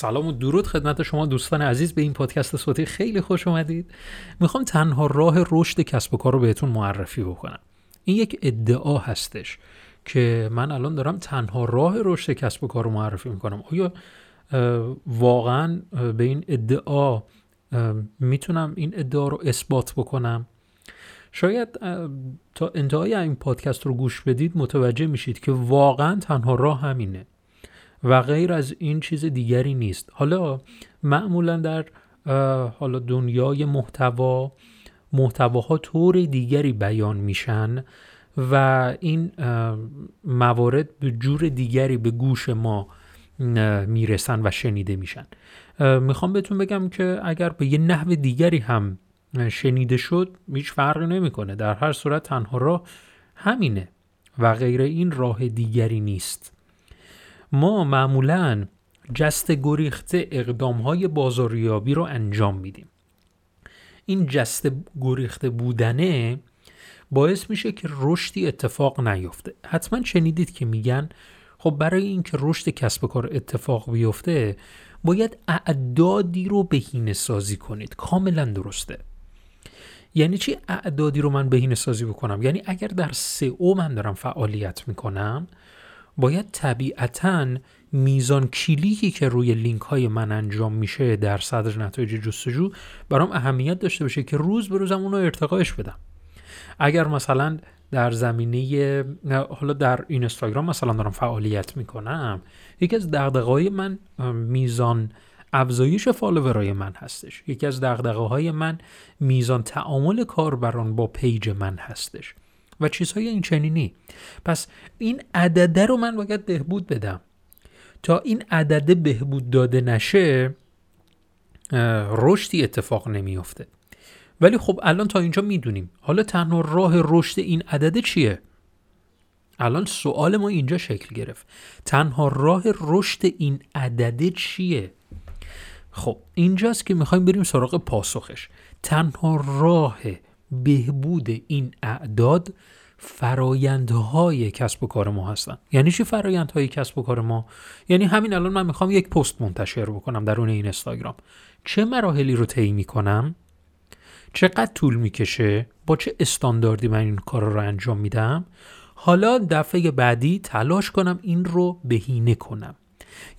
سلام و درود خدمت شما دوستان عزیز به این پادکست صوتی. خیلی خوش اومدید. می‌خوام تنها راه رشد کسب و کار رو بهتون معرفی بکنم. این یک ادعا هستش که من الان دارم تنها راه رشد کسب و کار رو معرفی می‌کنم. آیا واقعا به این ادعا می‌تونم این ادعا رو اثبات بکنم؟ شاید تا انتهای این پادکست رو گوش بدید متوجه میشید که واقعا تنها راه همینه. و غیر از این چیز دیگری نیست. حالا معمولا در حالا دنیای محتوا محتواها طور دیگری بیان میشن و این موارد به جور دیگری به گوش ما می‌رسن و شنیده میشن. می‌خوام بهتون بگم که اگر به یه نحو دیگری هم شنیده شد هیچ فرقی نمی‌کنه. در هر صورت تنها راه همینه و غیر این راه دیگری نیست. ما معمولا جست گریخته اقدام های بازاریابی رو انجام میدیم. این جست گریخته بودنه باعث میشه که رشدی اتفاق نیفته. حتما شنیدید که میگن خب برای اینکه رشد کسب کار اتفاق بیفته باید اعدادی رو بهینه سازی کنید. کاملا درسته. یعنی چی اعدادی رو من بهینه سازی بکنم؟ یعنی اگر در او من دارم فعالیت می‌کنم باید طبیعتا میزان کلیکی که روی لینک های من انجام میشه در صدر نتایج جستجو برام اهمیت داشته باشه که روز به روزم اونو ارتقاش بدم. اگر مثلا در زمینه حالا در اینستاگرام مثلا دارم فعالیت می‌کنم یکی از دغدغه‌های من میزان افزایش follower ای من هستش. یکی از دغدغه های من میزان تعامل کاربران با page من هستش. و چیزهای این چنینی پس این عدده رو من باید بهبود بدم. تا این عدده بهبود داده نشه رشدی اتفاق نمیافته. ولی خب الان تا اینجا می‌دونیم. حالا تنها راه رشد این عدده چیه؟ الان سوال ما اینجا شکل گرفت. تنها راه رشد این عدده چیه؟ خب اینجاست که می‌خوایم بریم سراغ پاسخش. تنها راه بهبود این اعداد فرایندهای کسب و کار ما هستن. یعنی چی فرایندهای کسب و کار ما؟ یعنی همین الان من می‌خوام یک پست منتشر بکنم در اون این اینستاگرام. چه مراحلی رو طی می‌کنم؟ چقدر طول می‌کشه؟ با چه استانداردی من این کار رو انجام میدم؟ حالا دفعه بعدی تلاش کنم این رو بهینه کنم.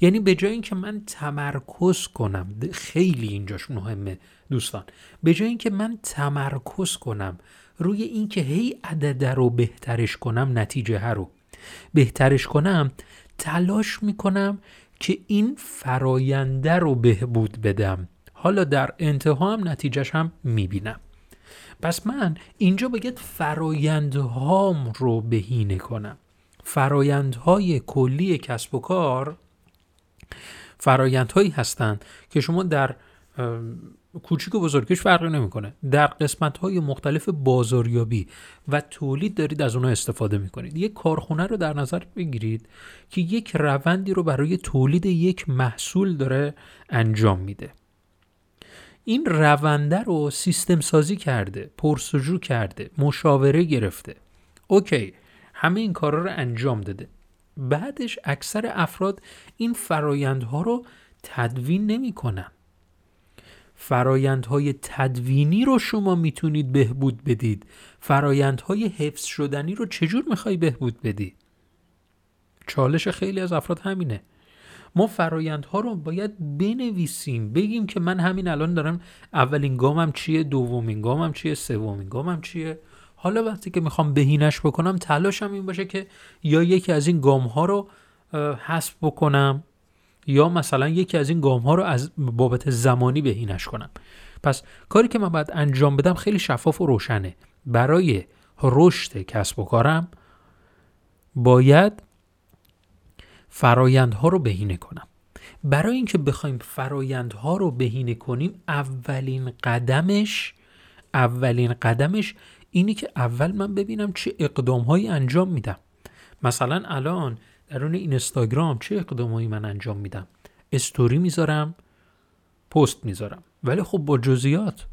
یعنی به جای اینکه من تمرکز کنم خیلی اینجاش مهمه دوستان. به جای اینکه من تمرکز کنم روی اینکه هی عدد رو بهترش کنم نتیجه رو بهترش کنم تلاش می‌کنم که این فراینده رو بهبود بدم. حالا در انتها هم نتیجهش هم می‌بینم. پس من اینجا باید فرایندهام رو بهینه کنم. فرایندهای کلی کسب و کار فرایندهایی هستند که شما در کوچیک و بزرگش فرقی نمی‌کنه. در قسمت های مختلف بازاریابی و تولید دارید از اونها استفاده می‌کنید. یک کارخونه رو در نظر بگیرید که یک روندی رو برای تولید یک محصول داره انجام میده. این رونده رو سیستم سازی کرده پرسجو کرده مشاوره گرفته. اوکی همه این کارا رو انجام داده. بعدش اکثر افراد این فرایندها رو تدوین نمی‌کنن. فرایندهای تدوینی رو شما می‌تونید بهبود بدید. فرایندهای حفظ شدنی رو چجور می‌خوای بهبود بدی؟ چالش خیلی از افراد همینه. ما فرایندها رو باید بنویسیم بگیم که من همین الان دارم اولین گامم چیه دومین گامم چیه سومین گامم چیه؟ حالا وقتی که می‌خوام بهینش بکنم تلاشم این باشه که یا یکی از این گام ها رو حذف بکنم یا مثلا یکی از این گام ها رو از بابت زمانی بهینش کنم. پس کاری که من باید انجام بدم خیلی شفاف و روشنه. برای رشد کسب و کارم باید فرایندها رو بهینه کنم. برای اینکه بخوایم فرایندها رو بهینه کنیم اولین قدمش اولین قدمش اینی که اول من ببینم چه اقدام هایی انجام میدم. مثلا الان درون اینستاگرام چه اقدامهایی من انجام میدم؟ استوری می‌ذارم پست می‌ذارم. ولی خب با جزئیات.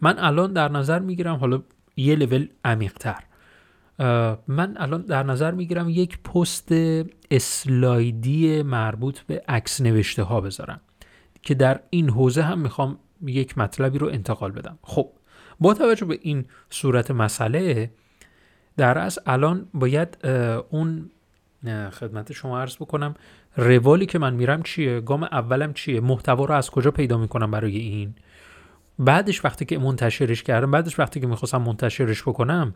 من الان در نظر می‌گیرم حالا یه لول عمیقتر. من الان در نظر می‌گیرم یک پست اسلایدی مربوط به عکس نوشته ها بذارم. که در این حوزه هم می‌خوام یک مطلبی رو انتقال بدم. خب با توجه به این صورت مسئله در از الان باید اون خدمت شما عرض بکنم روالی که من میرم چیه؟ گام اولم چیه؟ محتوا رو از کجا پیدا می‌کنم برای این؟ بعدش وقتی که منتشرش کردم بعدش وقتی که می‌خواستم منتشرش بکنم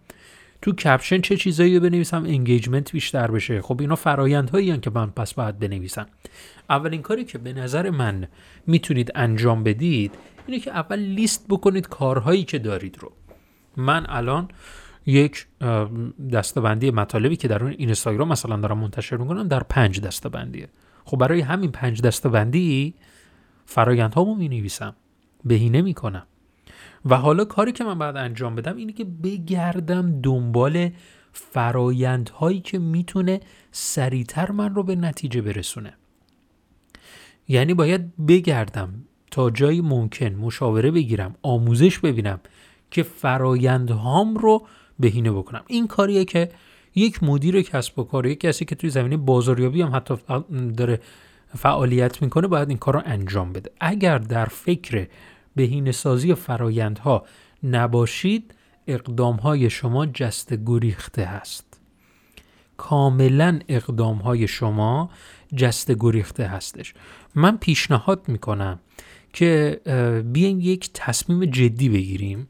تو کپشن چه چیزایی بنویسم؟ انگیجمنت بیشتر بشه. خب اینا فرایندهایی که من پس باید بنویسم. اولین کاری که به نظر من می‌تونید انجام بدید اینه که اول لیست بکنید کارهایی که دارید رو. من الان یک دستبندی مطالبی که در اون اینستاگرام مثلا دارم منتشر می‌کنم در پنج دستبندیه. خب برای همین پنج دستبندی فرایندهامو می نویسم بهینه می‌کنم. و حالا کاری که من باید انجام بدم اینه که بگردم دنبال فرایندهایی که می‌تونه سریعتر من رو به نتیجه برسونه. یعنی باید بگردم تا جایی ممکن مشاوره بگیرم آموزش ببینم که فرایندهام رو بهینه بکنم. این کاریه که یک مدیر کسب و کار یک کسی که توی زمینه بازاریابی هم حتی داره فعالیت می‌کنه باید این کار رو انجام بده. اگر در فکر بهینه سازی فرایندها نباشید اقدام های شما جست گریخته هست. کاملا اقدام های شما جست گریخته هستش. من پیشنهاد می‌کنم که بیایم یک تصمیم جدی بگیریم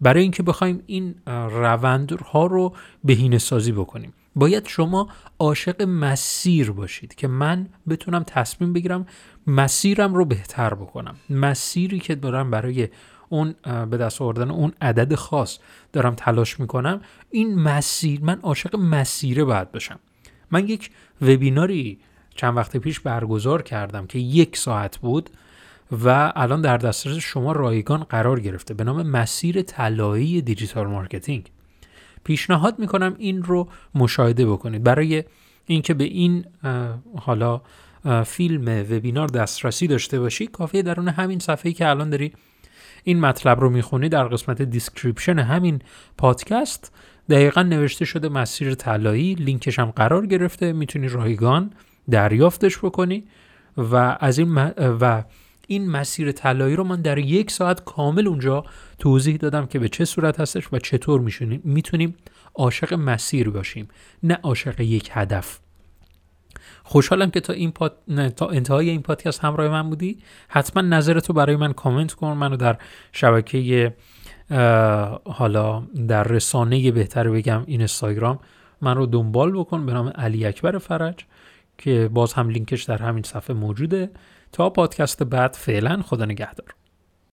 برای اینکه بخوایم این روندها رو بهینه سازی بکنیم. باید شما عاشق مسیر باشید که من بتونم تصمیم بگیرم مسیرم رو بهتر بکنم. مسیری که دارم برای اون به دست آوردن اون عدد خاص دارم تلاش می‌کنم این مسیر من عاشق مسیره باید باشم. من یک وبیناری چند وقت پیش برگزار کردم که یک ساعت بود و الان در دسترس شما رایگان قرار گرفته به نام مسیر طلایی digital marketing. پیشنهاد می‌کنم این رو مشاهده بکنید. برای اینکه به این حالا فیلم وبینار دسترسی داشته باشی کافیه درون همین صفحه‌ای که الان داری این مطلب رو می‌خونی در قسمت description همین پادکست. دقیقا نوشته شده مسیر طلایی لینکش هم قرار گرفته. می‌تونی رایگان دریافتش بکنی و از این و این مسیر طلایی رو من در یک ساعت کامل اونجا توضیح دادم که به چه صورت هستش و چطور می‌تونیم عاشق مسیر باشیم نه عاشق یک هدف. خوشحالم که تا این پاد... تا انتهای این پادکست همراه من بودی. حتما نظرتو برای من کامنت کن. منو در شبکه حالا در رسانه بهتر بگم این اینستاگرام من رو دنبال بکن. به نام علی اکبر فرج که باز هم لینکش در همین صفحه موجوده. تا پادکست بعد فعلا خدا نگهدار.